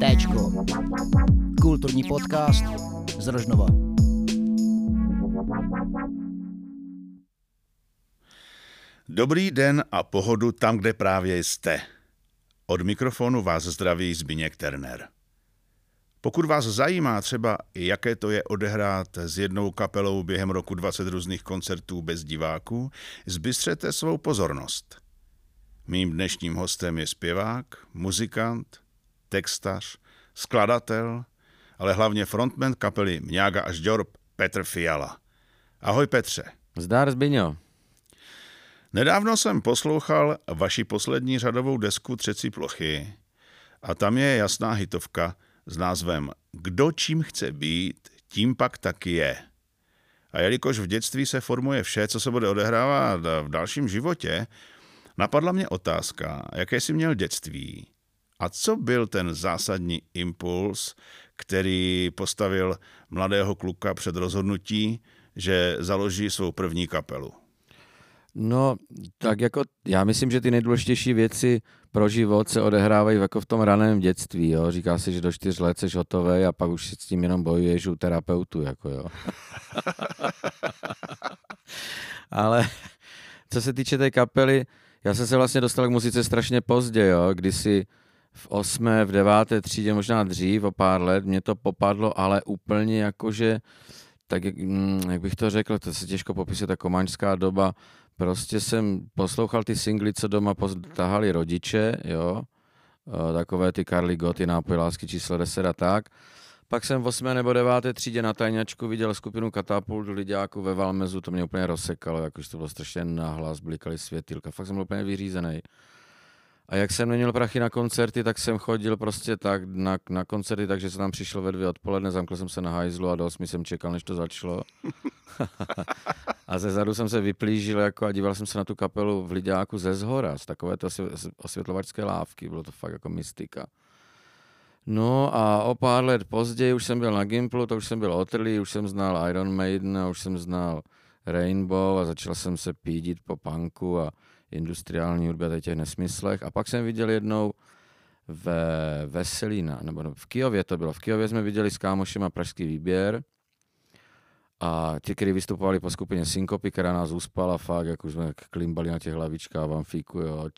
Téčko. Kulturní podcast z Rožnova. Dobrý den a pohodu tam, kde právě jste. Od mikrofonu vás zdraví Zbigněk Terner. Pokud vás zajímá třeba, jaké to je odehrát s jednou kapelou během roku 20 různých koncertů bez diváků, zbystřete svou pozornost. Mým dnešním hostem je zpěvák, muzikant, textař, skladatel, ale hlavně frontman kapely Mňága až Žďorb Petr Fiala. Ahoj Petře. Zdar Zbyňo. Nedávno jsem poslouchal vaši poslední řadovou desku Třecí plochy a tam je jasná hitovka s názvem Kdo čím chce být, tím pak taky je. A jelikož v dětství se formuje vše, co se bude odehrávat v dalším životě, napadla mě otázka, jaké jsi měl dětství a co byl ten zásadní impuls, který postavil mladého kluka před rozhodnutí, že založí svou první kapelu? No, tak jako já myslím, že ty nejdůležitější věci pro život se odehrávají jako v tom raném dětství, jo. Říká se, že do čtyř let jsi hotový a pak už si s tím jenom bojuješ u terapeutu, jako jo. Ale co se týče té kapely, já jsem se vlastně dostal k muzice strašně pozdě, jo, kdysi v osmé, v deváté třídě, možná dřív, o pár let, mě to popadlo, ale úplně jakože, tak mm, jak bych to řekl, to se těžko popisuje, ta komaňská doba, prostě jsem poslouchal ty singly, co doma tahali rodiče, jo, takové ty Karly Goty, nápoj lásky číslo 10 a tak. Pak jsem v 8. nebo 9. třídě na tajňačku viděl skupinu Katapult lidáků ve Valmezu, to mě úplně rozsekalo, jakože to bylo strašně nahlas, blikaly světilka, fakt jsem byl úplně vyřízený. A jak jsem neměl prachy na koncerty, tak jsem chodil prostě tak na, na koncerty, takže jsem tam přišel ve dvě odpoledne, zamkl jsem se na hajzlu a do osmi jsem čekal, než to začalo. a ze zadu jsem se vyplížil jako a díval jsem se na tu kapelu v Lidáku ze zhora, z takové to osvětlovačské lávky, bylo to fakt jako mystika. No a o pár let později už jsem byl na Gimplu, to už jsem byl otrlý, už jsem znal Iron Maiden a už jsem znal Rainbow a začal jsem se pídit po punku a industriální hudbě a těch nesmyslech. A pak jsem viděl jednou ve Veselína, nebo v Kijově to bylo. V Kijově jsme viděli s kámošema pražský výběr a ti, kteří vystupovali po skupině Syncopy, která nás uspala fakt, jak už jsme klimbali na těch hlavičkách v amfíku, jo.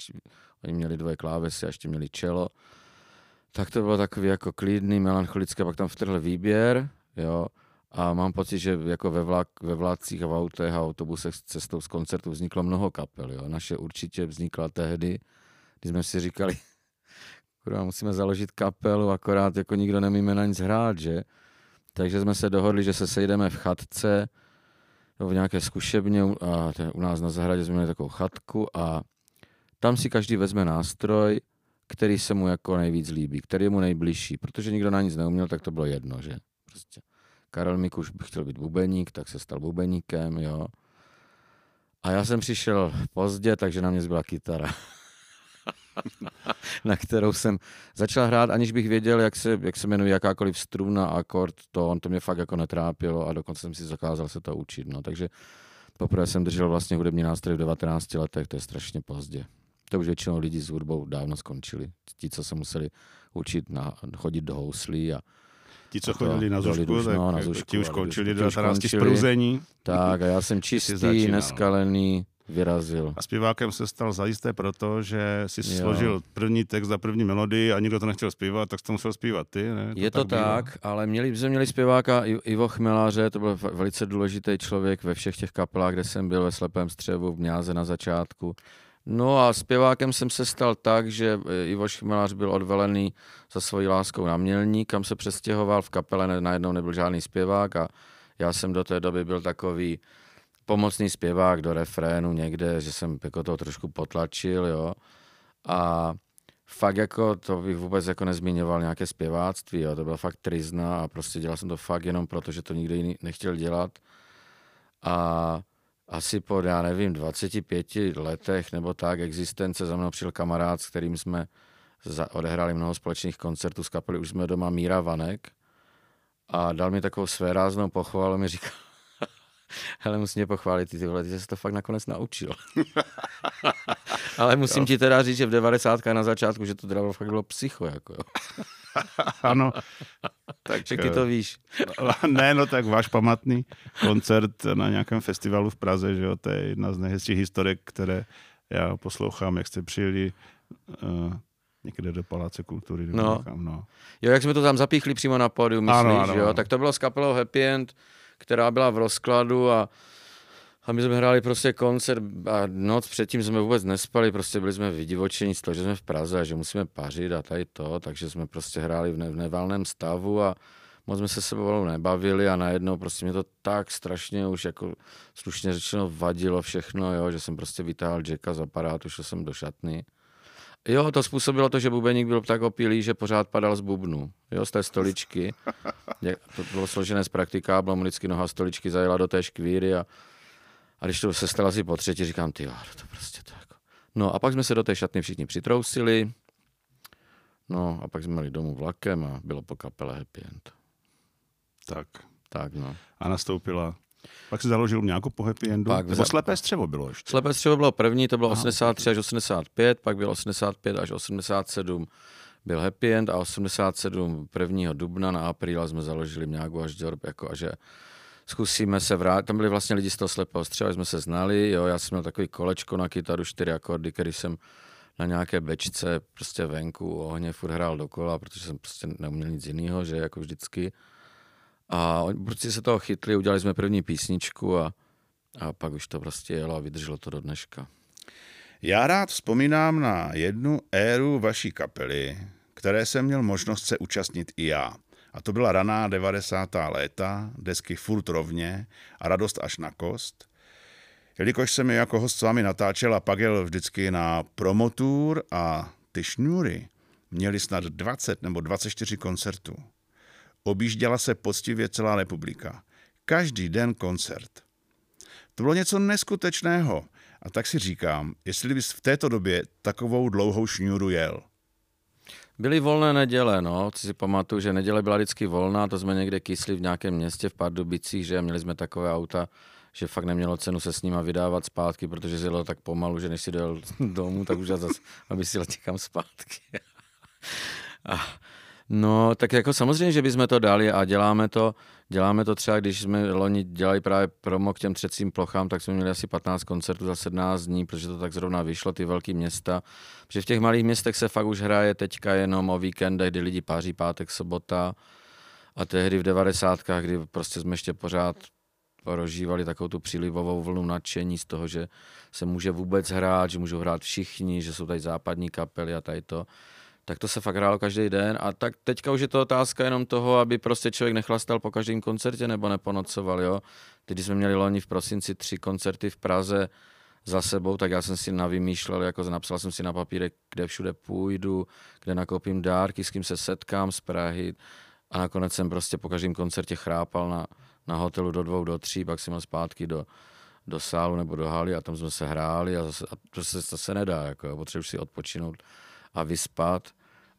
Oni měli dvoje klávesy a ještě měli čelo. Tak to bylo takový jako klidný, melancholické, pak tam vtrhl výběr, jo. A mám pocit, že jako ve, vlak, ve vládcích a v autech a autobusech cestou z koncertu vzniklo mnoho kapel. Jo. Naše určitě vznikla tehdy, kdy jsme si říkali, kurva, musíme založit kapelu, akorát jako nikdo nemíme na nic hrát, že? Takže jsme se dohodli, že se sejdeme v chatce, v nějaké zkušebně a u nás na zahradě jsme měli takovou chatku a tam si každý vezme nástroj, který se mu jako nejvíc líbí, který je mu nejbližší, protože nikdo na nic neuměl, tak to bylo jedno, že? Prostě. Karel Mikuš by chtěl být bubeník, tak se stal bubeníkem, jo. A já jsem přišel pozdě, takže na mě zbyla kytara. na kterou jsem začal hrát, aniž bych věděl, jak se, jak se jmenuje jakákoliv struna, akord, to, on to mě fakt jako netrápilo a dokonce jsem si zakázal se to učit. No. Takže poprvé jsem držel vlastně hudební nástroj v 19 letech, to je strašně pozdě. To už většinou lidi s hudbou dávno skončili. Ti, co se museli učit na, chodit do houslí a Ti, co chodili na Zušku, tak no, na Zušku, ti už končili do 12 spruzení. Tak a já jsem čistý, neskalený, vyrazil. A zpěvákem se stal zajisté proto, že si jo. složil první text za první melodii a nikdo to nechtěl zpívat, tak jsi to musel zpívat ty, ne? To Je to tak, tak ale měli, jsme měli zpěváka Ivo Chmeláře, to byl velice důležitý člověk ve všech těch kapelách, kde jsem byl ve Slepém střevu, v Mňáze na začátku. No a zpěvákem jsem se stal tak, že e, Ivo Šmilář byl odvelený za svojí láskou na Mělník, kam se přestěhoval, v kapele najednou nebyl žádný zpěvák a já jsem do té doby byl takový pomocný zpěvák do refrénu někde, že jsem jako to trošku potlačil, jo. A fakt jako, to bych vůbec jako nezmiňoval nějaké zpěváctví, jo. to byla fakt trizna a prostě dělal jsem to fakt jenom proto, že to nikdo jiný nechtěl dělat. A asi po, já nevím, 25 letech nebo tak existence za mnou přijel kamarád, s kterým jsme za, odehráli mnoho společných koncertů z kapely, už jsme doma Míra Vanek a dal mi takovou své ráznou pochvalu, mi říkal, hele, musím mě pochválit, ty, ty vole, ty jsi to fakt nakonec naučil. Ale musím ti teda říct, že v 90. na začátku, že to teda fakt bylo psycho. Jako. ano. Tak, ty to víš. ne, no tak váš pamatný koncert na nějakém festivalu v Praze, že jo, to je jedna z nejhezčích historek, které já poslouchám, jak jste přijeli uh, někde do Paláce kultury. No. Někam, no. Jo, jak jsme to tam zapíchli přímo na pódiu, myslíš, ano, ano, jo? Ano. Tak to bylo s kapelou Happy End, která byla v rozkladu a a my jsme hráli prostě koncert a noc předtím jsme vůbec nespali, prostě byli jsme vydivočení z toho, že jsme v Praze a že musíme pařit a tady to, takže jsme prostě hráli v, ne, v nevalném stavu a moc jsme se sebou nebavili a najednou prostě mě to tak strašně už jako slušně řečeno vadilo všechno, jo, že jsem prostě vytáhl Jacka z aparátu, šel jsem do šatny. Jo, to způsobilo to, že bubeník byl tak opilý, že pořád padal z bubnu, jo, z té stoličky. To bylo složené z praktikáblem, vždycky noha stoličky zajela do té škvíry a a když to se stalo asi po třetí, říkám, ty to prostě tak. No a pak jsme se do té šatny všichni přitrousili, no a pak jsme měli domů vlakem a bylo po kapele happy end. Tak. Tak, no. A nastoupila pak si založil nějakou po happy endu? Pak Nebo slepé střevo bylo ještě? Slepé střevo bylo první, to bylo Aha. 83 až 85, pak bylo 85 až 87 byl happy end a 87 1. dubna na apríla jsme založili nějakou až Jorb, jako a že zkusíme se vrátit. Tam byli vlastně lidi z toho slepého střeva, jsme se znali, jo, já jsem měl takový kolečko na kytaru, čtyři akordy, který jsem na nějaké bečce prostě venku ohně furt hrál dokola, protože jsem prostě neuměl nic jiného, že jako vždycky. A prostě se toho chytli, udělali jsme první písničku a, a pak už to prostě jelo a vydrželo to do dneška. Já rád vzpomínám na jednu éru vaší kapely, které jsem měl možnost se účastnit i já. A to byla raná 90. léta, desky furt rovně a radost až na kost. Jelikož jsem je jako host s vámi natáčel a pak jel vždycky na promotur a ty šňůry měly snad 20 nebo 24 koncertů. Objížděla se poctivě celá republika. Každý den koncert. To bylo něco neskutečného. A tak si říkám, jestli bys v této době takovou dlouhou šňůru jel – Byly volné neděle, no, co si pamatuju, že neděle byla vždycky volná, to jsme někde kysli v nějakém městě v Pardubicích, že měli jsme takové auta, že fakt nemělo cenu se s nima vydávat zpátky, protože se tak pomalu, že než si dojel domů, tak už zase, aby si jel někam zpátky. a, no, tak jako samozřejmě, že bychom to dali a děláme to, Děláme to třeba, když jsme loni dělali právě promo k těm třecím plochám, tak jsme měli asi 15 koncertů za 17 dní, protože to tak zrovna vyšlo, ty velké města. Protože v těch malých městech se fakt už hraje teďka jenom o víkendech, kdy lidi páří pátek, sobota. A tehdy v 90. kdy prostě jsme ještě pořád prožívali takovou tu přílivovou vlnu nadšení z toho, že se může vůbec hrát, že můžou hrát všichni, že jsou tady západní kapely a tady to tak to se fakt hrálo každý den a tak teďka už je to otázka jenom toho, aby prostě člověk nechlastal po každém koncertě nebo neponocoval, jo. Když jsme měli loni v prosinci tři koncerty v Praze za sebou, tak já jsem si navymýšlel, jako napsal jsem si na papírek, kde všude půjdu, kde nakoupím dárky, s kým se setkám z Prahy a nakonec jsem prostě po každém koncertě chrápal na, na hotelu do dvou, do tří, pak jsem měl zpátky do, do sálu nebo do haly a tam jsme se hráli a, zase, a to, se, to se nedá, jako, potřebuji si odpočinout a vyspat.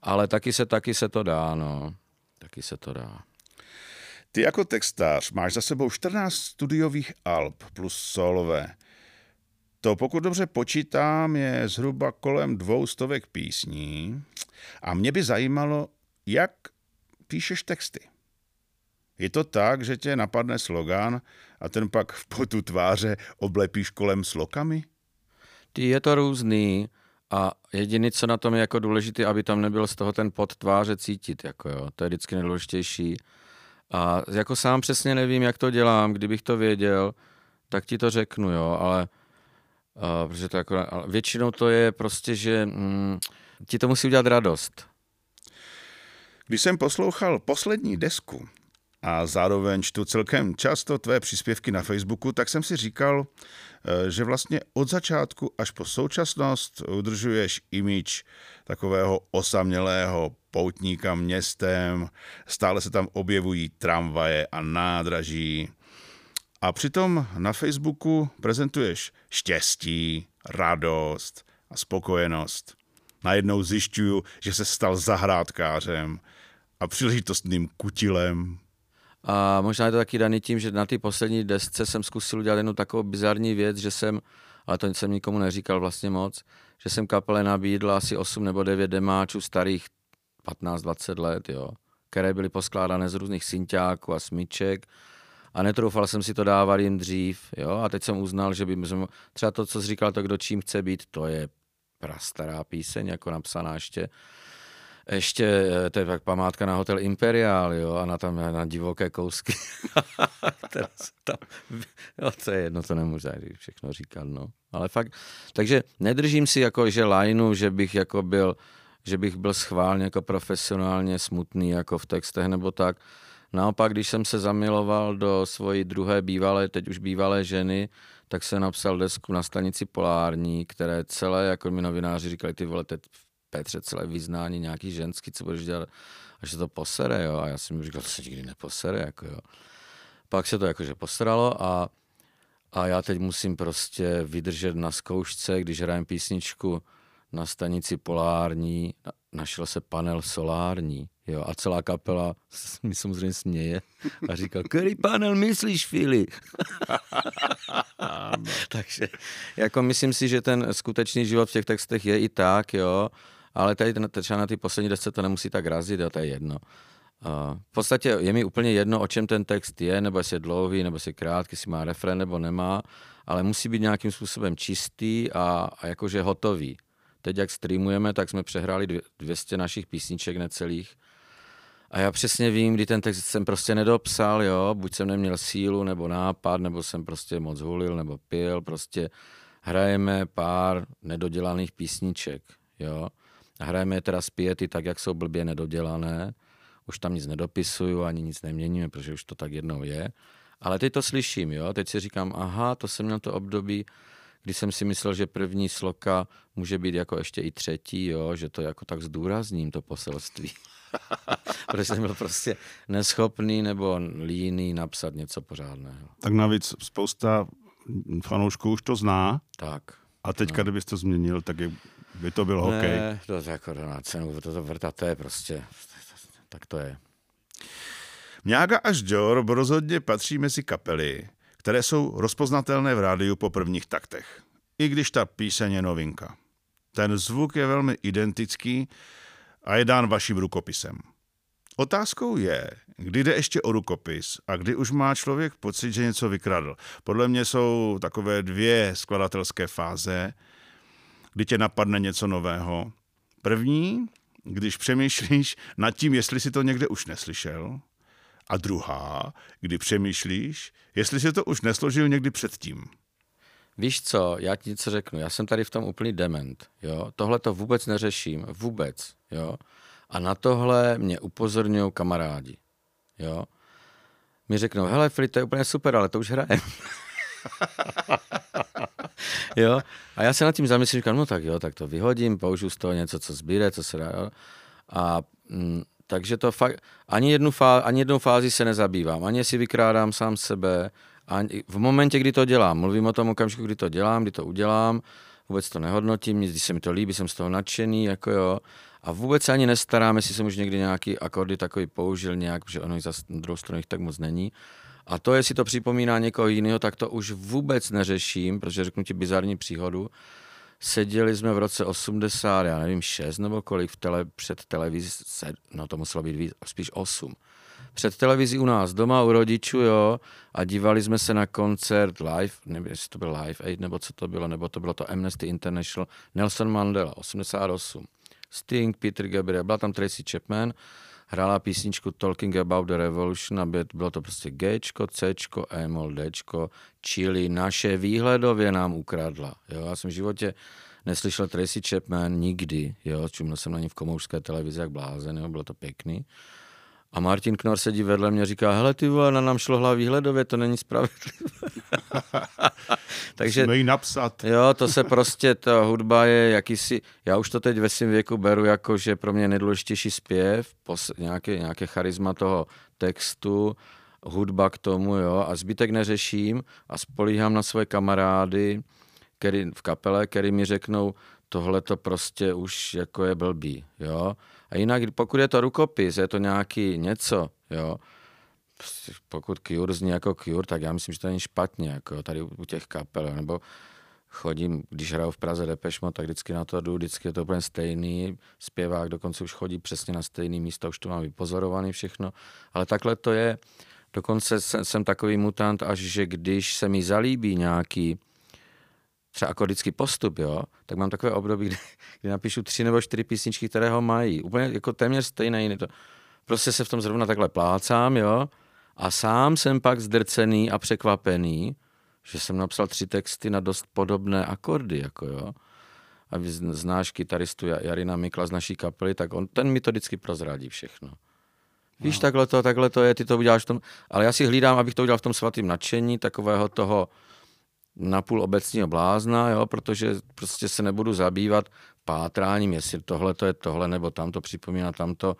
Ale taky se, taky se to dá, no. Taky se to dá. Ty jako textář máš za sebou 14 studiových alb plus solové. To pokud dobře počítám, je zhruba kolem dvou stovek písní. A mě by zajímalo, jak píšeš texty. Je to tak, že tě napadne slogan a ten pak v potu tváře oblepíš kolem slokami? Ty je to různý. A jediný, co na tom je jako důležité, aby tam nebyl z toho ten pod tváře cítit, jako jo. To je vždycky nejdůležitější. A jako sám přesně nevím, jak to dělám, kdybych to věděl, tak ti to řeknu, jo, ale uh, protože to jako, ale většinou to je prostě, že mm, ti to musí udělat radost. Když jsem poslouchal poslední desku a zároveň čtu celkem často tvé příspěvky na Facebooku, tak jsem si říkal, že vlastně od začátku až po současnost udržuješ imič takového osamělého poutníka městem, stále se tam objevují tramvaje a nádraží. A přitom na Facebooku prezentuješ štěstí, radost a spokojenost. Najednou zjišťuju, že se stal zahrádkářem a příležitostným kutilem a možná je to taky daný tím, že na té poslední desce jsem zkusil udělat jednu takovou bizarní věc, že jsem, ale to jsem nikomu neříkal vlastně moc, že jsem kapele nabídl asi 8 nebo 9 demáčů starých 15-20 let, jo, které byly poskládané z různých synťáků a smyček. A netroufal jsem si to dávat jen dřív, jo, a teď jsem uznal, že by třeba to, co jsi říkal, to kdo čím chce být, to je prastará píseň, jako napsaná ještě ještě, eh, to je pak památka na hotel Imperial, jo, a na tam na divoké kousky. tam, jo, to je jedno, to nemůžu všechno říkat, no. Ale fakt, takže nedržím si jako, že lajnu, že bych jako byl, že bych byl schválně jako profesionálně smutný jako v textech nebo tak. Naopak, když jsem se zamiloval do svojí druhé bývalé, teď už bývalé ženy, tak jsem napsal desku na stanici Polární, které celé, jako mi novináři říkali, ty vole, teď Petře celé vyznání nějaký ženský, co budeš dělat, až se to posere, jo. A já jsem mu říkal, to se nikdy neposere, jako jo. Pak se to jakože posralo a, a já teď musím prostě vydržet na zkoušce, když hrajem písničku na stanici Polární, našel se panel solární, jo, a celá kapela mi samozřejmě směje a říkal, který panel myslíš, Fili? Takže jako myslím si, že ten skutečný život v těch textech je i tak, jo, ale tady třeba na ty poslední desce to nemusí tak razit, a to je jedno. Uh, v podstatě je mi úplně jedno, o čem ten text je, nebo jestli je dlouhý, nebo jestli je krátký, jestli má refren nebo nemá, ale musí být nějakým způsobem čistý a, a jakože hotový. Teď, jak streamujeme, tak jsme přehráli 200 našich písniček necelých. A já přesně vím, kdy ten text jsem prostě nedopsal, jo, buď jsem neměl sílu, nebo nápad, nebo jsem prostě moc hulil, nebo pil, prostě hrajeme pár nedodělaných písniček, jo. Hrajeme je teda zpěty tak, jak jsou blbě nedodělané. Už tam nic nedopisuju, ani nic neměníme, protože už to tak jednou je. Ale teď to slyším, jo. Teď si říkám, aha, to jsem měl to období, kdy jsem si myslel, že první sloka může být jako ještě i třetí, jo, že to jako tak zdůrazním, to poselství. Protože jsem byl prostě neschopný nebo líný napsat něco pořádného. Tak navíc spousta fanoušků už to zná. Tak. A teďka, no. kdybys to změnil, tak je by to byl hokej. Ne, to je jako na cenu, to, to vrtat, to je prostě, tak to je. Mňága až Jor rozhodně patří mezi kapely, které jsou rozpoznatelné v rádiu po prvních taktech. I když ta píseň je novinka. Ten zvuk je velmi identický a je dán vaším rukopisem. Otázkou je, kdy jde ještě o rukopis a kdy už má člověk pocit, že něco vykradl. Podle mě jsou takové dvě skladatelské fáze – kdy tě napadne něco nového. První, když přemýšlíš nad tím, jestli si to někde už neslyšel. A druhá, kdy přemýšlíš, jestli si to už nesložil někdy předtím. Víš co, já ti něco řeknu, já jsem tady v tom úplný dement, jo, tohle to vůbec neřeším, vůbec, jo, a na tohle mě upozorňují kamarádi, jo, mi řeknou, hele Filip, to je úplně super, ale to už hrajem. jo? A já se nad tím zamyslím, říkám, no tak jo, tak to vyhodím, použiju z toho něco, co zbíre, co se dá. Jo? A mm, takže to fakt, ani jednu, fá, ani jednou fázi se nezabývám, ani si vykrádám sám sebe, ani, v momentě, kdy to dělám, mluvím o tom okamžiku, kdy to dělám, kdy to udělám, vůbec to nehodnotím, když se mi to líbí, jsem z toho nadšený, jako jo, a vůbec se ani nestarám, jestli jsem už někdy nějaký akordy takový použil nějak, protože ono za druhou stranu jich tak moc není. A to, jestli to připomíná někoho jiného, tak to už vůbec neřeším, protože řeknu ti bizarní příhodu. Seděli jsme v roce 80, já nevím, 6 nebo kolik v tele, před televizí, no to muselo být víc, spíš 8. Před televizí u nás doma, u rodičů, jo, a dívali jsme se na koncert live, nevím, jestli to byl live aid, nebo co to bylo, nebo to bylo to Amnesty International, Nelson Mandela, 88. Sting, Peter Gabriel, byla tam Tracy Chapman, hrála písničku Talking About the Revolution a bylo to prostě G, C, E, D, čili naše výhledově nám ukradla. Jo? Já jsem v životě neslyšel Tracy Chapman nikdy, jo? čumil jsem na ní v komoušské televizi jak blázen, jo? bylo to pěkný. A Martin Knor sedí vedle mě a říká, hele ty vole, na nám šlo hlav výhledově, to není spravedlivé. Takže jí napsat. Jo, to se prostě, ta hudba je jakýsi, já už to teď ve svém věku beru jako, že pro mě nejdůležitější zpěv, pos, nějaké, nějaké charisma toho textu, hudba k tomu, jo, a zbytek neřeším a spolíhám na své kamarády který, v kapele, který mi řeknou, tohle to prostě už jako je blbý, jo. A jinak, pokud je to rukopis, je to nějaký něco, jo, pokud Cure zní jako Cure, tak já myslím, že to není špatně, jako tady u těch kapel, nebo chodím, když hraju v Praze Depešmo, tak vždycky na to jdu, vždycky je to úplně stejný, zpěvák dokonce už chodí přesně na stejný místo, už to mám vypozorovaný všechno, ale takhle to je, dokonce jsem, jsem takový mutant, až že když se mi zalíbí nějaký, třeba vždycky postup, jo, tak mám takové období, kdy, kdy napíšu tři nebo čtyři písničky, které ho mají. Úplně jako téměř stejné. To, prostě se v tom zrovna takhle plácám, jo, a sám jsem pak zdrcený a překvapený, že jsem napsal tři texty na dost podobné akordy, jako jo. A vy znáš kytaristu Jarina Mikla z naší kapely, tak on, ten mi to vždycky prozradí všechno. Víš, no. takhle to, takhle to je, ty to uděláš v tom, ale já si hlídám, abych to udělal v tom svatým nadšení, takového toho napůl obecního blázna, jo, protože prostě se nebudu zabývat pátráním, jestli tohle to je tohle, nebo tam to připomíná tamto.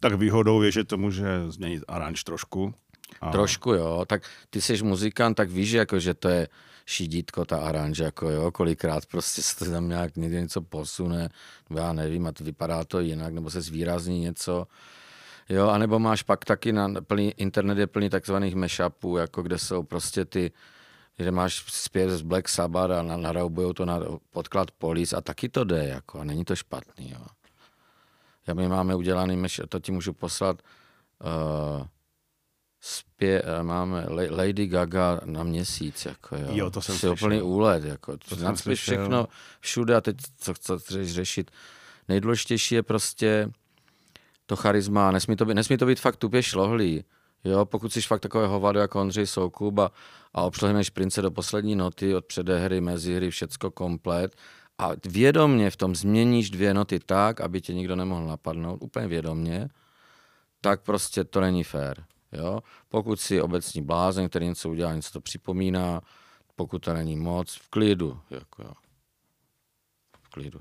Tak výhodou je, že to může změnit aranž trošku. A... Trošku, jo. Tak ty jsi muzikant, tak víš, jako, že to je šidítko, ta aranž, jako jo, kolikrát prostě se to tam nějak někde něco posune, nebo já nevím, a to vypadá to jinak, nebo se zvýrazní něco. Jo, anebo máš pak taky na plný, internet je plný takzvaných mashupů, jako kde jsou prostě ty, kde máš zpěv z Black Sabbath a naraubujou to na podklad polis a taky to jde, jako, a není to špatný, jo. Já my máme udělaný, to ti můžu poslat, uh, spě, eh, máme Lady Gaga na měsíc, jako jo. Jo, to jsem slyšel. úplný úlet, jako. To jsem všechno všude a teď co, co chceš řešit. Nejdůležitější je prostě to charisma, nesmí to být, nesmí to být fakt tupě šlohlý. Jo, pokud jsi fakt takové hovado jako Ondřej Soukup a, a obšlehneš prince do poslední noty, od předehry, hry, všecko komplet a vědomně v tom změníš dvě noty tak, aby tě nikdo nemohl napadnout, úplně vědomně, tak prostě to není fér. Jo? Pokud si obecní blázen, který něco udělá, něco to připomíná, pokud to není moc, v klidu. Jako jo. V klidu.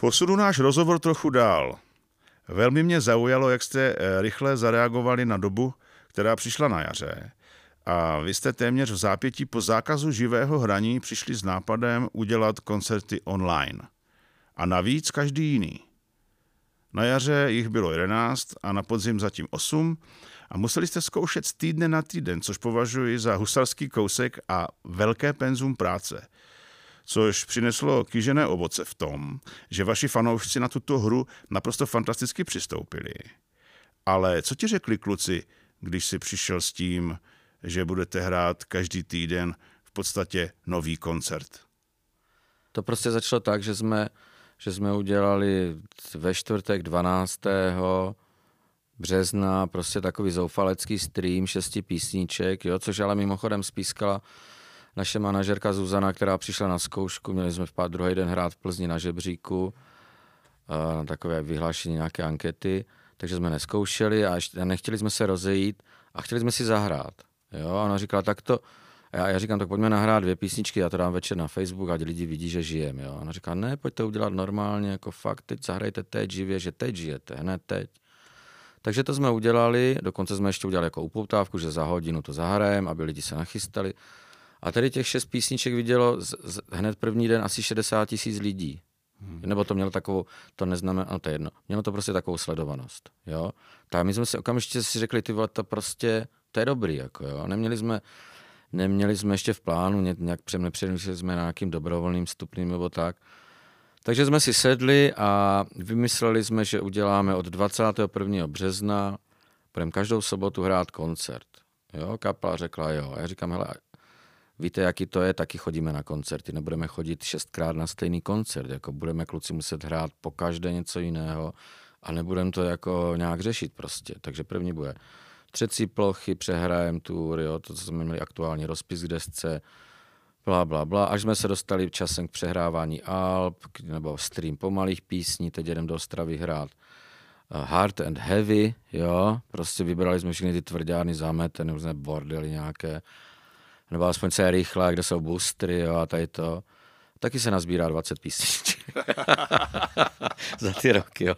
Posunu náš rozhovor trochu dál. Velmi mě zaujalo, jak jste eh, rychle zareagovali na dobu, která přišla na jaře. A vy jste téměř v zápětí po zákazu živého hraní přišli s nápadem udělat koncerty online. A navíc každý jiný. Na jaře jich bylo 11 a na podzim zatím 8 a museli jste zkoušet z týdne na týden, což považuji za husarský kousek a velké penzum práce – což přineslo kýžené ovoce v tom, že vaši fanoušci na tuto hru naprosto fantasticky přistoupili. Ale co ti řekli kluci, když si přišel s tím, že budete hrát každý týden v podstatě nový koncert? To prostě začalo tak, že jsme, že jsme udělali ve čtvrtek 12. března prostě takový zoufalecký stream šesti písniček, jo, což ale mimochodem spískala naše manažerka Zuzana, která přišla na zkoušku, měli jsme v pár druhý den hrát v Plzni na žebříku, na takové vyhlášení nějaké ankety, takže jsme neskoušeli a ještě, nechtěli jsme se rozejít a chtěli jsme si zahrát. Jo? A ona říkala, tak to, já, já říkám, tak pojďme nahrát dvě písničky, já to dám večer na Facebook, ať lidi vidí, že žijem. Jo? A ona říká, ne, pojďte udělat normálně, jako fakt, teď zahrajte teď živě, že teď žijete, hned teď. Takže to jsme udělali, dokonce jsme ještě udělali jako upoutávku, že za hodinu to zahrajeme, aby lidi se nachystali. A tady těch šest písniček vidělo z, z, hned první den asi 60 tisíc lidí. Hmm. Nebo to mělo takovou, to neznamená, no to je jedno, mělo to prostě takovou sledovanost, jo. Tak my jsme si okamžitě si řekli, ty vole, to prostě, to je dobrý, jako jo. Neměli jsme, neměli jsme ještě v plánu, nějak přemýšleli jsme na nějakým dobrovolným stupným nebo tak. Takže jsme si sedli a vymysleli jsme, že uděláme od 21. března, budeme každou sobotu hrát koncert. Jo, kapela řekla jo. A já říkám, hele, víte, jaký to je, taky chodíme na koncerty. Nebudeme chodit šestkrát na stejný koncert, jako budeme kluci muset hrát po každé něco jiného a nebudeme to jako nějak řešit prostě. Takže první bude třecí plochy, přehrajem tour, jo, to, co jsme měli aktuální rozpis k desce, bla, bla, bla, až jsme se dostali časem k přehrávání alb, nebo stream pomalých písní, teď jdem do Ostravy hrát uh, Hard and Heavy, jo, prostě vybrali jsme všechny ty tvrdárny zámety, nebo bordely nějaké, nebo aspoň je rychle, kde jsou boostry jo, a tady to. Taky se nazbírá 20 písniček za ty roky. Jo.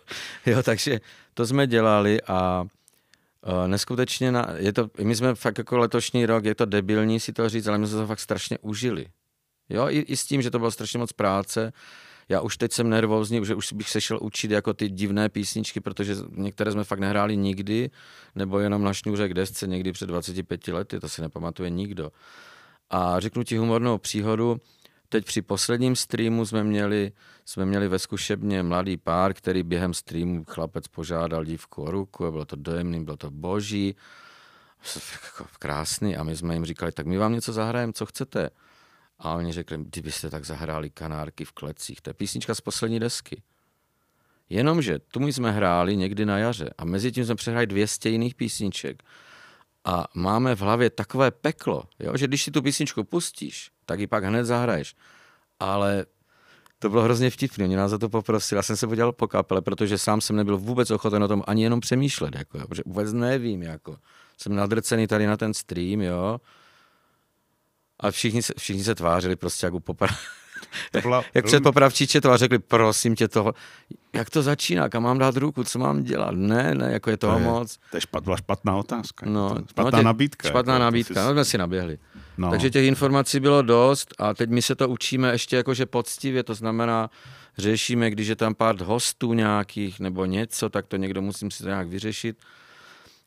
jo, takže to jsme dělali a uh, neskutečně, na, je to, my jsme fakt jako letošní rok, je to debilní si to říct, ale my jsme to fakt strašně užili. Jo, i, i s tím, že to bylo strašně moc práce. Já už teď jsem nervózní, že už bych se šel učit jako ty divné písničky, protože některé jsme fakt nehráli nikdy, nebo jenom na šňůře k desce někdy před 25 lety, to si nepamatuje nikdo. A řeknu ti humornou příhodu, teď při posledním streamu jsme měli, jsme měli ve zkušebně mladý pár, který během streamu chlapec požádal dívku o ruku, bylo to dojemný, bylo to boží, jako krásný a my jsme jim říkali, tak my vám něco zahrajeme, co chcete. A oni řekli, kdybyste tak zahráli kanárky v klecích, to je písnička z poslední desky. Jenomže tu my jsme hráli někdy na jaře a mezi tím jsme přehráli 200 jiných písniček. A máme v hlavě takové peklo, jo, že když si tu písničku pustíš, tak ji pak hned zahraješ. Ale to bylo hrozně vtipné, oni nás za to poprosili. Já jsem se podělal po kapele, protože sám jsem nebyl vůbec ochoten o tom ani jenom přemýšlet, jako, jo, protože vůbec nevím, jako. Jsem nadrcený tady na ten stream, jo. A všichni se, všichni se tvářili prostě jako popra... Byla, jak před popravčíče to a řekli, prosím tě toho, jak to začíná, kam mám dát ruku, co mám dělat? Ne, ne, jako je toho to je, moc. To je špat, byla špatná otázka. No, špatná no, tě, nabídka. Špatná jako, nabídka, jsi... no jsme si naběhli. No. Takže těch informací bylo dost a teď my se to učíme ještě jakože poctivě, to znamená, řešíme, když je tam pár hostů nějakých nebo něco, tak to někdo musím si to nějak vyřešit.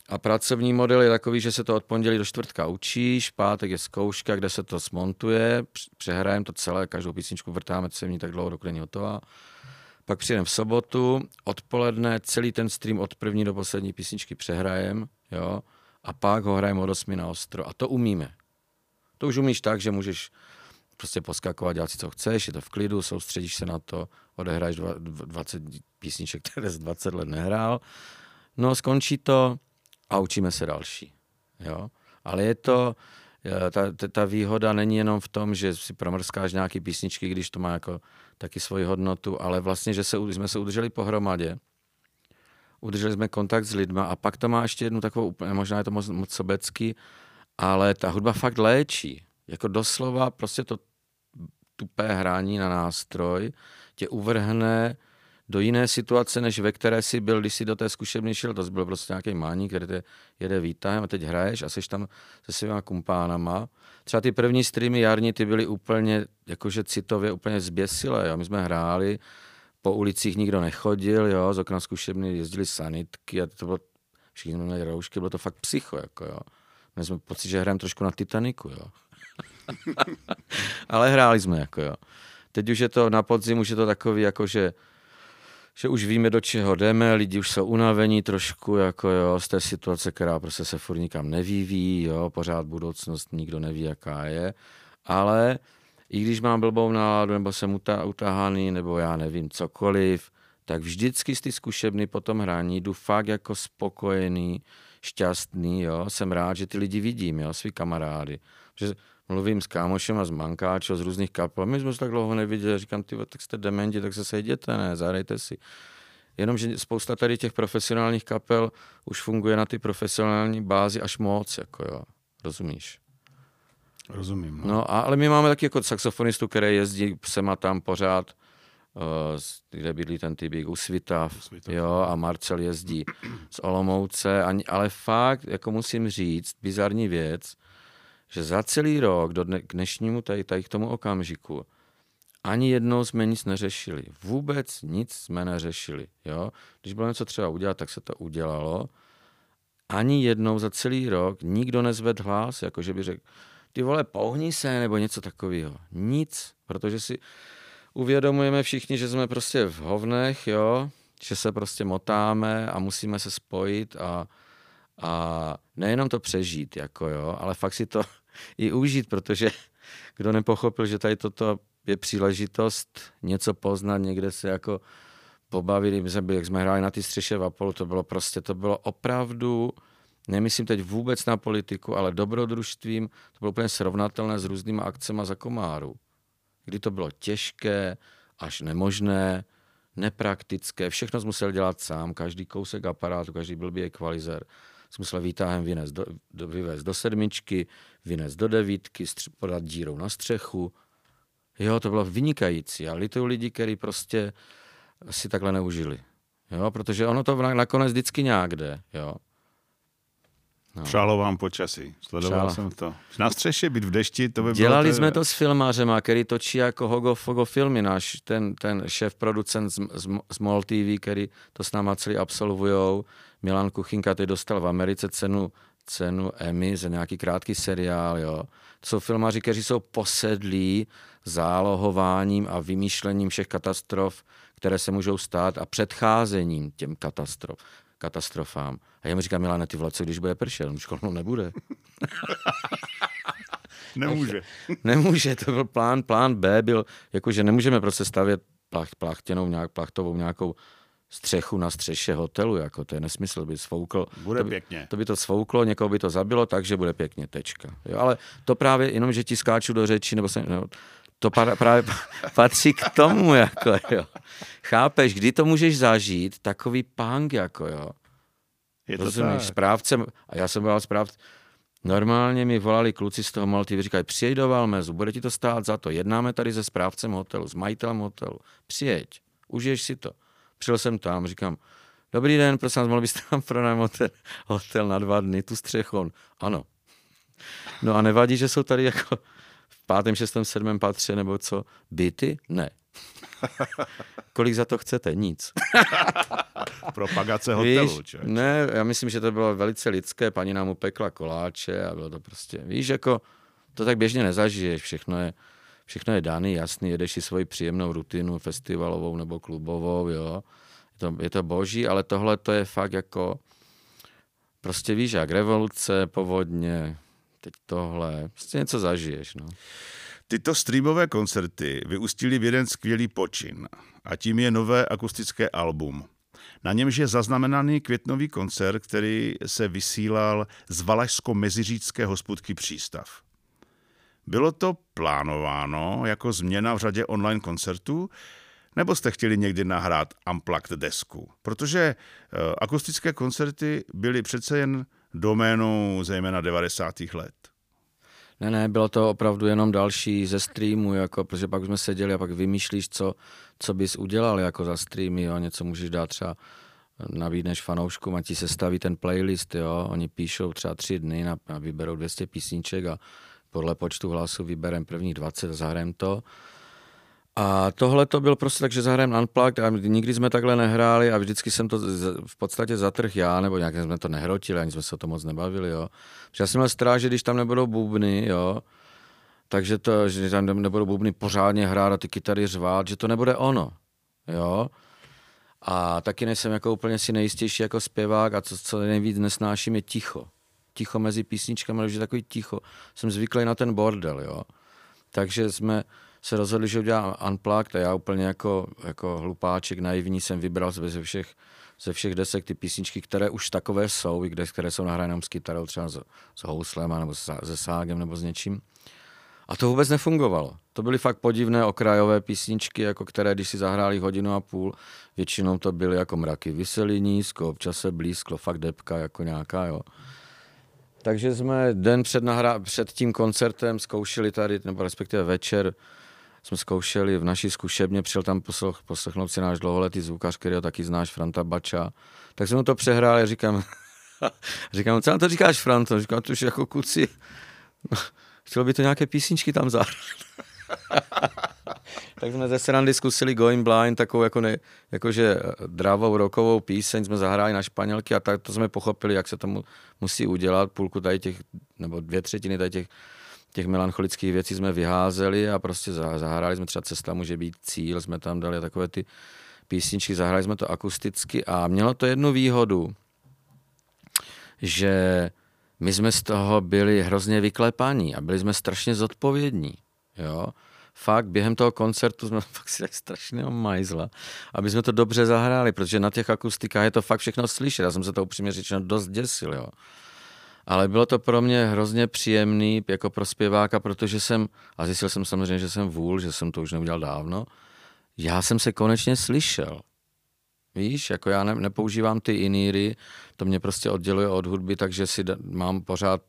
A pracovní model je takový, že se to od pondělí do čtvrtka učíš, pátek je zkouška, kde se to smontuje, přehrajeme to celé, každou písničku vrtáme, co mi tak dlouho, dokud není hotová. Pak přijdeme v sobotu, odpoledne, celý ten stream od první do poslední písničky přehrajem, jo, a pak ho hrajeme od 8 na ostro. A to umíme. To už umíš tak, že můžeš prostě poskakovat, dělat si, co chceš, je to v klidu, soustředíš se na to, odehraješ 20 písniček, které z 20 let nehrál. No, skončí to, a učíme se další. Jo? Ale je to, eh, ta, ta, ta výhoda není jenom v tom, že si promrskáš nějaký písničky, když to má jako taky svoji hodnotu, ale vlastně, že se, jsme se udrželi pohromadě, udrželi jsme kontakt s lidma a pak to má ještě jednu takovou, možná je to moc, moc sobecký, ale ta hudba fakt léčí. Jako doslova prostě to tupé hrání na nástroj tě uvrhne do jiné situace, než ve které si byl, když si do té zkušebny šel, to byl prostě nějaký mání, který te jede výtahem a teď hraješ a seš tam se svýma kumpánama. Třeba ty první streamy jarní, ty byly úplně, jakože citově úplně zběsilé, jo. My jsme hráli, po ulicích nikdo nechodil, jo, z okna zkušebny jezdili sanitky a to bylo, všichni jsme měli roušky, bylo to fakt psycho, jako jo. Měli jsme pocit, že hrajeme trošku na Titaniku, jo. Ale hráli jsme, jako jo. Teď už je to na podzim, už je to takový, jakože že už víme, do čeho jdeme, lidi už jsou unavení trošku jako jo, z té situace, která prostě se furt nikam nevyvíjí, jo, pořád budoucnost nikdo neví, jaká je, ale i když mám blbou náladu, nebo jsem utahaný, nebo já nevím, cokoliv, tak vždycky z ty zkušebny po tom hraní jdu fakt jako spokojený, šťastný, jo, jsem rád, že ty lidi vidím, jo, svý kamarády. Že mluvím s kámošem a z mankáčo, z různých kapel. My jsme se tak dlouho neviděli, říkám, ty, tak jste dementi, tak se sejděte, ne, zahrajte si. Jenomže spousta tady těch profesionálních kapel už funguje na ty profesionální bázi až moc, jako jo, rozumíš? Rozumím. No. no a, ale my máme taky jako saxofonistu, který jezdí sem a tam pořád, kde bydlí ten typ u Svitav, jo, a Marcel jezdí z Olomouce, ale fakt, jako musím říct, bizarní věc, že za celý rok do dne, k dnešnímu tady, tady k tomu okamžiku ani jednou jsme nic neřešili. Vůbec nic jsme neřešili. Jo? Když bylo něco třeba udělat, tak se to udělalo. Ani jednou za celý rok nikdo nezvedl hlas, jako že by řekl, ty vole, pohni se, nebo něco takového. Nic, protože si uvědomujeme všichni, že jsme prostě v hovnech, jo, že se prostě motáme a musíme se spojit a, a nejenom to přežít, jako jo, ale fakt si to i užít, protože kdo nepochopil, že tady toto je příležitost něco poznat, někde se jako pobavit, my jsme byli, jak jsme hráli na ty střeše v Apollo, to bylo prostě, to bylo opravdu, nemyslím teď vůbec na politiku, ale dobrodružstvím, to bylo úplně srovnatelné s různýma akcemi za komáru. Kdy to bylo těžké, až nemožné, nepraktické, všechno jsme musel dělat sám, každý kousek aparátu, každý blbý ekvalizer jsem musel výtahem vynést do, do, vyvést do sedmičky, vynést do devítky, stř- podat dírou na střechu. Jo, to bylo vynikající. A lituju lidi, kteří prostě si takhle neužili. Jo, protože ono to nakonec vždycky nějak jde. Jo. No. Přálo vám počasí, sledoval Přála. jsem to. Na střeše být v dešti, to by Dělali bylo... jsme to s filmářem, který točí jako Hogo Fogo filmy, náš ten, ten šéf producent z, z, z MOL TV, který to s náma celý absolvujou. Milan Kuchinka teď dostal v Americe cenu, cenu Emmy za nějaký krátký seriál, jo. To jsou filmaři, kteří jsou posedlí zálohováním a vymýšlením všech katastrof, které se můžou stát a předcházením těm katastrof, katastrofám. A já mu říkám, Milane, ty vole, co když bude pršet? On říkal, no nebude. Nemůže. Nemůže, to byl plán, plán B byl, jakože nemůžeme prostě stavět plach, plachtěnou, nějak, plachtovou nějakou střechu na střeše hotelu, jako to je nesmysl, by svoukl. Bude to by, pěkně. To by to svouklo, někoho by to zabilo, takže bude pěkně, tečka. Jo, ale to právě jenom, že ti skáču do řeči, nebo se, no, to právě patří k tomu, jako jo. Chápeš, kdy to můžeš zažít, takový punk, jako jo. Je to Rozumíš, tak. správcem, a já jsem byl správce, normálně mi volali kluci z toho Malty, říkají, přijeď do Valmezu, bude ti to stát za to, jednáme tady se správcem hotelu, s majitelem hotelu, přijeď, užiješ si to. Přijel jsem tam, říkám, dobrý den, prosím vás, mohl byste nám pronajmout hotel, hotel na dva dny, tu střechu? Ano. No a nevadí, že jsou tady jako pátém, šestém, sedmém patře nebo co, byty? Ne. Kolik za to chcete? Nic. Propagace hotelu. Víš, ne, já myslím, že to bylo velice lidské. Paní nám upekla koláče a bylo to prostě, víš, jako to tak běžně nezažiješ. Všechno je, všechno je daný, jasný, jedeš si svoji příjemnou rutinu festivalovou nebo klubovou, jo. Je to, je to boží, ale tohle to je fakt jako, prostě víš, jak revoluce, povodně, teď tohle, prostě něco zažiješ, no. Tyto streamové koncerty vyústily v jeden skvělý počin a tím je nové akustické album. Na němž je zaznamenaný květnový koncert, který se vysílal z Valašsko-Meziřícké hospodky Přístav. Bylo to plánováno jako změna v řadě online koncertů, nebo jste chtěli někdy nahrát unplugged desku? Protože eh, akustické koncerty byly přece jen doménou zejména 90. let. Ne, ne, bylo to opravdu jenom další ze streamu, jako, protože pak jsme seděli a pak vymýšlíš, co, co bys udělal jako za streamy, jo, něco můžeš dát třeba nabídneš fanouškům a ti se staví ten playlist, jo, oni píšou třeba tři dny a, a vyberou 200 písniček a podle počtu hlasů vyberem prvních 20 a to. A tohle to byl prostě tak, že zahrajeme Unplugged a nikdy jsme takhle nehráli a vždycky jsem to v podstatě zatrh já, nebo nějak jsme to nehrotili, ani jsme se o to moc nebavili, jo. Protože já jsem měl strach, že když tam nebudou bubny, jo, takže to, že tam nebudou bubny pořádně hrát a ty kytary řvát, že to nebude ono, jo. A taky nejsem jako úplně si nejistější jako zpěvák a co, co nejvíc nesnáším je ticho. Ticho mezi písničkami, že takový ticho. Jsem zvyklý na ten bordel, jo. Takže jsme, se rozhodli, že udělám Unplugged a já úplně jako, jako hlupáček naivní jsem vybral ze všech, ze všech desek ty písničky, které už takové jsou, kde, které jsou nahrány s kytarou, třeba s, s houslem nebo se ságem nebo s něčím. A to vůbec nefungovalo. To byly fakt podivné okrajové písničky, jako které, když si zahráli hodinu a půl, většinou to byly jako mraky vyselí nízko, občas se blízko, fakt depka jako nějaká, jo. Takže jsme den před, nahra- před tím koncertem zkoušeli tady, nebo respektive večer, jsme zkoušeli v naší zkušebně, přijel tam posloch, poslechnout si náš dlouholetý zvukař, který ho taky znáš, Franta Bača. Tak jsme mu to přehráli, říkám, říkám, co na to říkáš, Franto? Říkám, to už jako kuci. Chtělo by to nějaké písničky tam zahrát. tak jsme ze srandy zkusili Going Blind, takovou jako ne, jakože dravou rokovou píseň jsme zahráli na španělky a tak to jsme pochopili, jak se tomu musí udělat. Půlku tady těch, nebo dvě třetiny tady těch těch melancholických věcí jsme vyházeli a prostě zahráli jsme třeba Cesta může být cíl, jsme tam dali takové ty písničky, zahráli jsme to akusticky a mělo to jednu výhodu, že my jsme z toho byli hrozně vyklepaní a byli jsme strašně zodpovědní. Jo? Fakt během toho koncertu jsme fakt si tak strašného majzla, aby jsme to dobře zahráli, protože na těch akustikách je to fakt všechno slyšet. Já jsem se to upřímně řečeno dost děsil. Jo? Ale bylo to pro mě hrozně příjemný jako pro zpěváka, protože jsem, a zjistil jsem samozřejmě, že jsem vůl, že jsem to už neudělal dávno, já jsem se konečně slyšel. Víš, jako já ne, nepoužívám ty iníry, to mě prostě odděluje od hudby, takže si da, mám pořád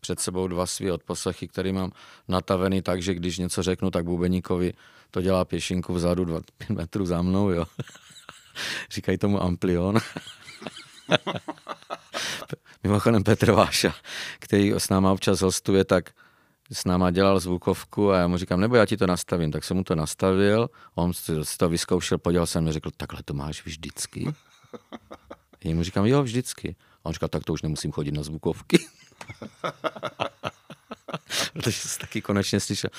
před sebou dva svý odposlechy, který mám natavený tak, že když něco řeknu, tak bubeníkovi to dělá pěšinku vzadu 5 metrů za mnou, jo. Říkají tomu amplion. Mimochodem Petr Váša, který s náma občas hostuje, tak s náma dělal zvukovku a já mu říkám, nebo já ti to nastavím. Tak jsem mu to nastavil, on si to vyzkoušel, podíval se mi řekl, takhle to máš vždycky. Já mu říkám, jo, vždycky. A on říkal, tak to už nemusím chodit na zvukovky. Protože jsi taky konečně slyšel.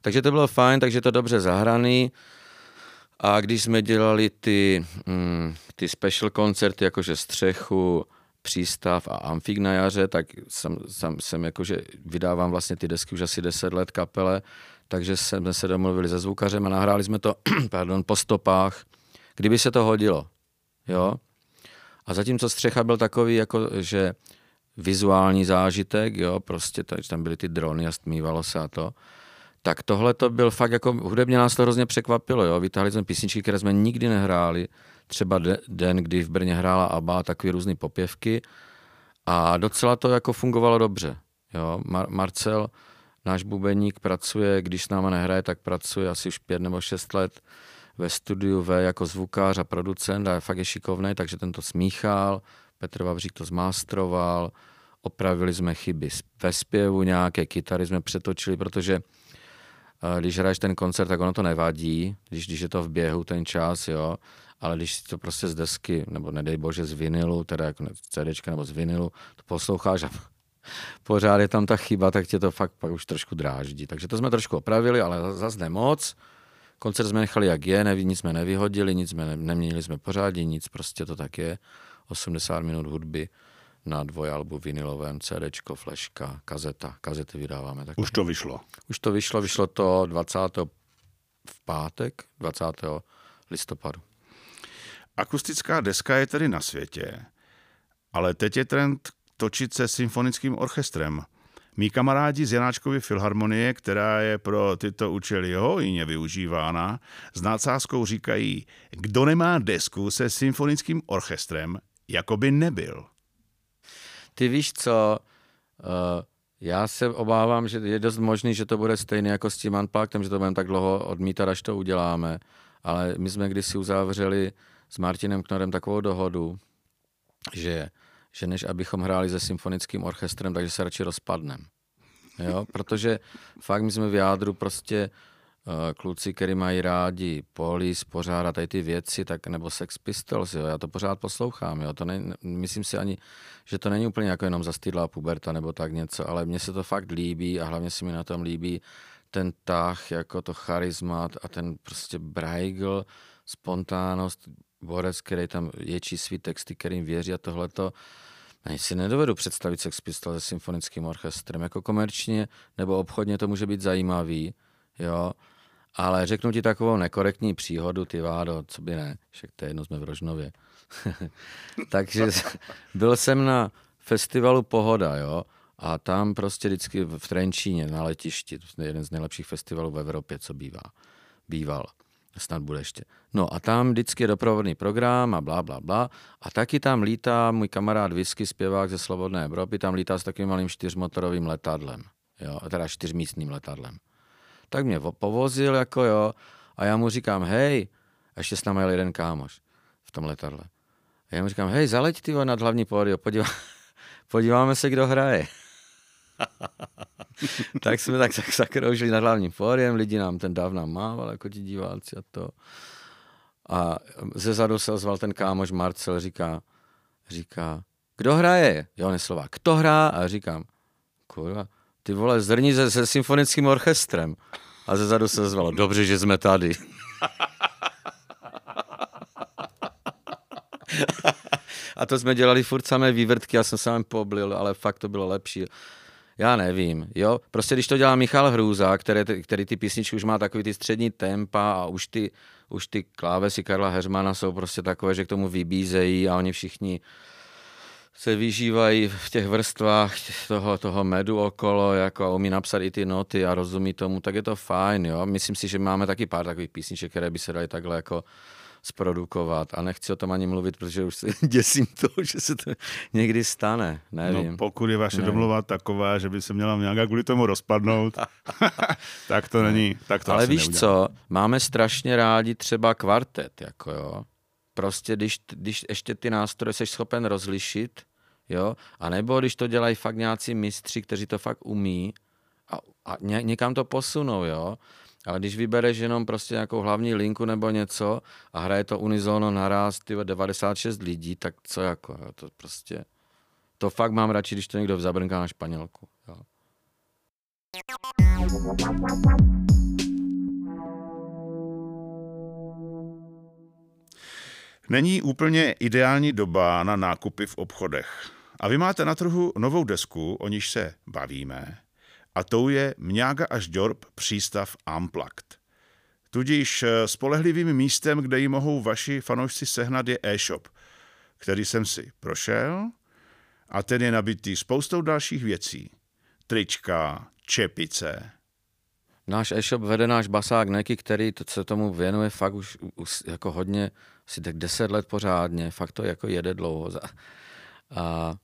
Takže to bylo fajn, takže to dobře zahraný. A když jsme dělali ty, mm, ty special koncerty, jakože střechu, přístav a amfik na jaře, tak jsem, jsem, jsem jakože vydávám vlastně ty desky už asi 10 let kapele, takže jsme se domluvili se zvukařem a nahráli jsme to pardon, po stopách, kdyby se to hodilo. Jo? A zatímco střecha byl takový, jako, že vizuální zážitek, jo, prostě tam byly ty drony a stmívalo se a to, tak tohle to byl fakt jako, hudebně nás to hrozně překvapilo, jo, vytáhli jsme písničky, které jsme nikdy nehráli, třeba den, kdy v Brně hrála ABBA, takové různé popěvky. A docela to jako fungovalo dobře, jo, Mar- Marcel, náš bubeník pracuje, když s náma nehraje, tak pracuje asi už pět nebo šest let ve studiu V jako zvukář a producent a fakt je šikovný, takže ten to smíchal, Petr Vavřík to zmástroval, opravili jsme chyby ve zpěvu, nějaké kytary jsme přetočili, protože eh, když hraješ ten koncert, tak ono to nevadí, když, když je to v běhu ten čas, jo, ale když to prostě z desky, nebo nedej bože z vinilu, teda jako CDčka nebo z vinilu, to posloucháš a pořád je tam ta chyba, tak tě to fakt pak už trošku dráždí. Takže to jsme trošku opravili, ale zase nemoc. Koncert jsme nechali jak je, neví, nic jsme nevyhodili, nic jsme ne, neměnili jsme pořádí, nic, prostě to tak je. 80 minut hudby na dvojalbu vinilovém, CDčko, fleška, kazeta. Kazety vydáváme taky. Už to vyšlo. Už to vyšlo, vyšlo to 20. v pátek, 20. listopadu. Akustická deska je tedy na světě, ale teď je trend točit se symfonickým orchestrem. Mí kamarádi z Janáčkovy filharmonie, která je pro tyto účely hojně využívána, s nácázkou říkají, kdo nemá desku se symfonickým orchestrem, jako by nebyl. Ty víš co, uh, já se obávám, že je dost možný, že to bude stejné jako s tím Unpluggedem, že to budeme tak dlouho odmítat, až to uděláme. Ale my jsme kdysi uzavřeli s Martinem Knorem takovou dohodu, že, že než abychom hráli se symfonickým orchestrem, takže se radši rozpadneme. Jo, protože fakt my jsme v jádru prostě Eh, kluci, který mají rádi Police, pořád a tady ty věci, tak nebo Sex Pistols, jo, já to pořád poslouchám, jo, to ne, myslím si ani, že to není úplně jako jenom zastydlá puberta nebo tak něco, ale mně se to fakt líbí a hlavně se mi na tom líbí ten tah, jako to charismat a ten prostě brajgl, spontánnost, borec, který tam ječí svý texty, kterým věří a tohleto, ani si nedovedu představit Sex Pistols se symfonickým orchestrem. Jako komerčně nebo obchodně to může být zajímavý, jo, ale řeknu ti takovou nekorektní příhodu, ty vádo, co by ne, však to je jedno jsme v Rožnově. Takže byl jsem na festivalu Pohoda, jo, a tam prostě vždycky v Trenčíně na letišti, to je jeden z nejlepších festivalů v Evropě, co bývá, býval. Snad bude ještě. No a tam vždycky je doprovodný program a blá, blá, blá. A taky tam lítá můj kamarád Whisky, zpěvák ze Slobodné Evropy, tam lítá s takovým malým čtyřmotorovým letadlem. Jo, teda čtyřmístným letadlem tak mě povozil, jako jo, a já mu říkám, hej, a ještě s námi jel jeden kámoš v tom letadle. A já mu říkám, hej, zaleď ty nad hlavní pódio, podívá, podíváme se, kdo hraje. tak jsme tak, zakroužili nad hlavním pódiem, lidi nám ten dáv nám mával, jako ti diváci a to. A ze zadu se ozval ten kámoš Marcel, říká, říká, kdo hraje? Jo, neslova, kdo hrá? A říkám, kurva, ty vole, zrní se, se symfonickým orchestrem. A ze zadu se zvalo, dobře, že jsme tady. a to jsme dělali furt samé vývrtky, já jsem sám poblil, ale fakt to bylo lepší. Já nevím, jo. Prostě když to dělá Michal Hrůza, který, který ty písničky už má takový ty střední tempa a už ty, už ty klávesy Karla Heřmana jsou prostě takové, že k tomu vybízejí a oni všichni se vyžívají v těch vrstvách toho, toho medu okolo, jako a umí napsat i ty noty a rozumí tomu, tak je to fajn, jo. Myslím si, že máme taky pár takových písniček, které by se daly takhle jako zprodukovat a nechci o tom ani mluvit, protože už se děsím toho, že se to někdy stane, nevím. No, pokud je vaše nevím. domluva taková, že by se měla nějak kvůli tomu rozpadnout, tak to není, tak to Ale víš neudělám. co, máme strašně rádi třeba kvartet, jako jo. Prostě když, když ještě ty nástroje jsi schopen rozlišit, jo, a nebo když to dělají fakt nějací mistři, kteří to fakt umí a, a ně, někam to posunou, jo, ale když vybereš jenom prostě nějakou hlavní linku nebo něco a hraje to unizono naraz, ty 96 lidí, tak co jako, jo, to prostě, to fakt mám radši, když to někdo zabrnká na španělku, jo. Není úplně ideální doba na nákupy v obchodech. A vy máte na trhu novou desku, o níž se bavíme, a tou je Mňága až Dorp přístav Amplakt. Tudíž eh, spolehlivým místem, kde ji mohou vaši fanoušci sehnat, je e-shop, který jsem si prošel a ten je nabitý spoustou dalších věcí. Trička, čepice. Náš e-shop vede náš basák Neky, který se tomu věnuje fakt už, už jako hodně, asi tak deset let pořádně, fakt to jako jede dlouho. A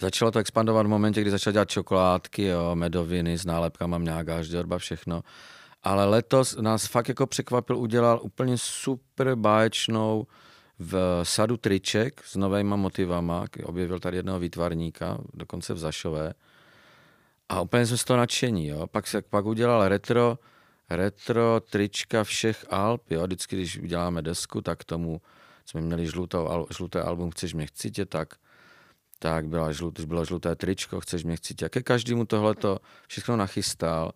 začalo to expandovat v momentě, kdy začal dělat čokoládky, jo, medoviny s nálepkama, mňága, žďorba, všechno. Ale letos nás fakt jako překvapil, udělal úplně super báječnou v sadu triček s novýma motivama, objevil tady jednoho výtvarníka, dokonce v Zašové. A úplně jsme z toho nadšení, jo. Pak se pak udělal retro, retro trička všech Alp, jo. Vždycky, když uděláme desku, tak tomu jsme měli žlutou, žluté album Chceš mě chcítě, tak tak byla žlut, bylo žluté tričko, chceš mě chcít, ke každému tohleto všechno nachystal.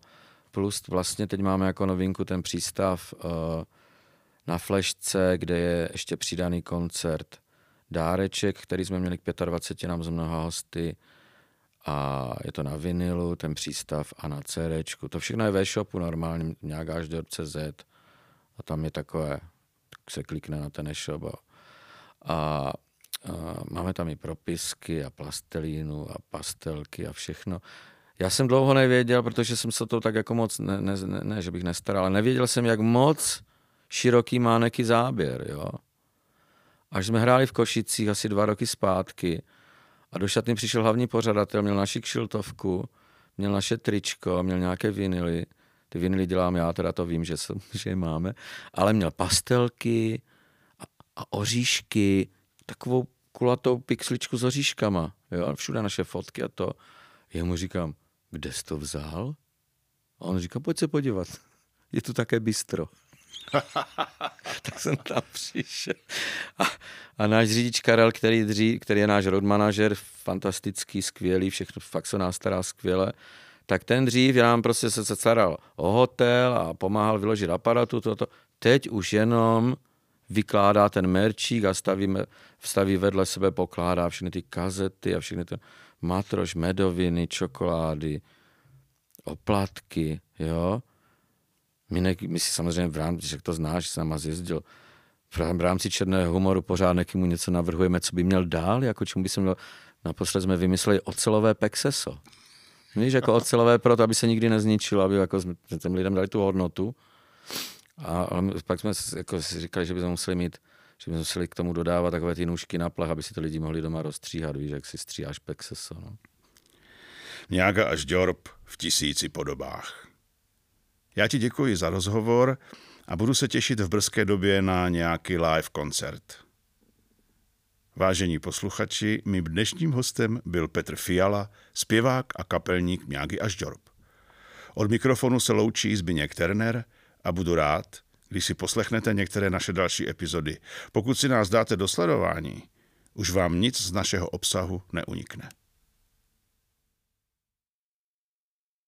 Plus vlastně teď máme jako novinku ten přístav uh, na flešce, kde je ještě přidaný koncert dáreček, který jsme měli k 25 nám z mnoha hosty a je to na vinilu, ten přístav a na CD. To všechno je ve shopu normálně, nějak až do CZ a tam je takové, se klikne na ten e-shop a, a máme tam i propisky a plastelínu a pastelky a všechno. Já jsem dlouho nevěděl, protože jsem se to tak jako moc, ne, ne, ne, ne že bych nestaral, ale nevěděl jsem, jak moc široký má neký záběr, jo. Až jsme hráli v Košicích asi dva roky zpátky a do šatny přišel hlavní pořadatel, měl naši kšiltovku, měl naše tričko, měl nějaké vinily, ty vinily dělám já, teda to vím, že, jsem, že je máme, ale měl pastelky a, a oříšky, takovou kulatou pixličku s oříškama. Jo? Všude naše fotky a to. Já mu říkám, kde jsi to vzal? A on říká, pojď se podívat. Je tu také bistro. tak jsem tam přišel. A, a náš řidič Karel, který, dří, který je náš road manažer, fantastický, skvělý, všechno fakt se nás stará skvěle, tak ten dřív já nám prostě se staral o hotel a pomáhal vyložit aparatu, toto. Teď už jenom vykládá ten merčík a staví, staví vedle sebe, pokládá všechny ty kazety a všechny ty matroš, medoviny, čokolády, oplatky, jo. My, ne, my si samozřejmě v rámci, že to znáš, jsem nás jezdil, v rámci černého humoru pořád mu něco navrhujeme, co by měl dál, jako čemu by se měl, naposled jsme vymysleli ocelové pexeso. Víš, jako ocelové proto, aby se nikdy nezničilo, aby jako jsme těm lidem dali tu hodnotu. A, pak jsme jako si říkali, že bychom museli mít, že bychom museli k tomu dodávat takové ty nůžky na plach, aby si to lidi mohli doma rozstříhat, víš, jak si stříháš pexeso. No. Nějaká až Dorp v tisíci podobách. Já ti děkuji za rozhovor a budu se těšit v brzké době na nějaký live koncert. Vážení posluchači, mým dnešním hostem byl Petr Fiala, zpěvák a kapelník Mňágy až Dorp. Od mikrofonu se loučí Zbyněk Terner – a budu rád, když si poslechnete některé naše další epizody. Pokud si nás dáte do sledování, už vám nic z našeho obsahu neunikne.